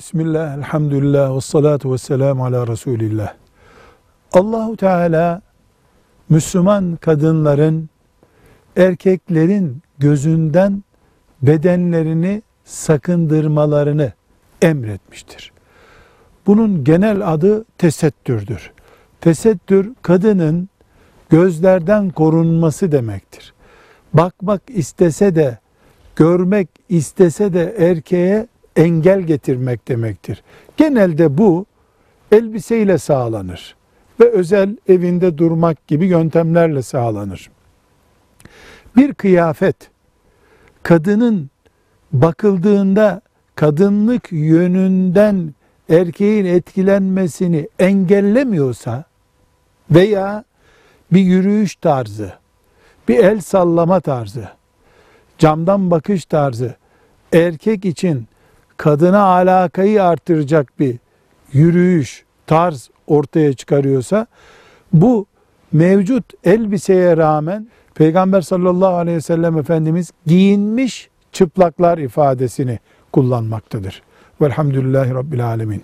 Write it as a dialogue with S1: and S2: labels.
S1: Bismillah, elhamdülillah, ve salatu ve selamu ala Resulillah. Allahu Teala Müslüman kadınların erkeklerin gözünden bedenlerini sakındırmalarını emretmiştir. Bunun genel adı tesettürdür. Tesettür kadının gözlerden korunması demektir. Bakmak istese de, görmek istese de erkeğe engel getirmek demektir. Genelde bu elbiseyle sağlanır ve özel evinde durmak gibi yöntemlerle sağlanır. Bir kıyafet kadının bakıldığında kadınlık yönünden erkeğin etkilenmesini engellemiyorsa veya bir yürüyüş tarzı, bir el sallama tarzı, camdan bakış tarzı erkek için kadına alakayı artıracak bir yürüyüş, tarz ortaya çıkarıyorsa bu mevcut elbiseye rağmen Peygamber sallallahu aleyhi ve sellem Efendimiz giyinmiş çıplaklar ifadesini kullanmaktadır. Velhamdülillahi Rabbil Alemin.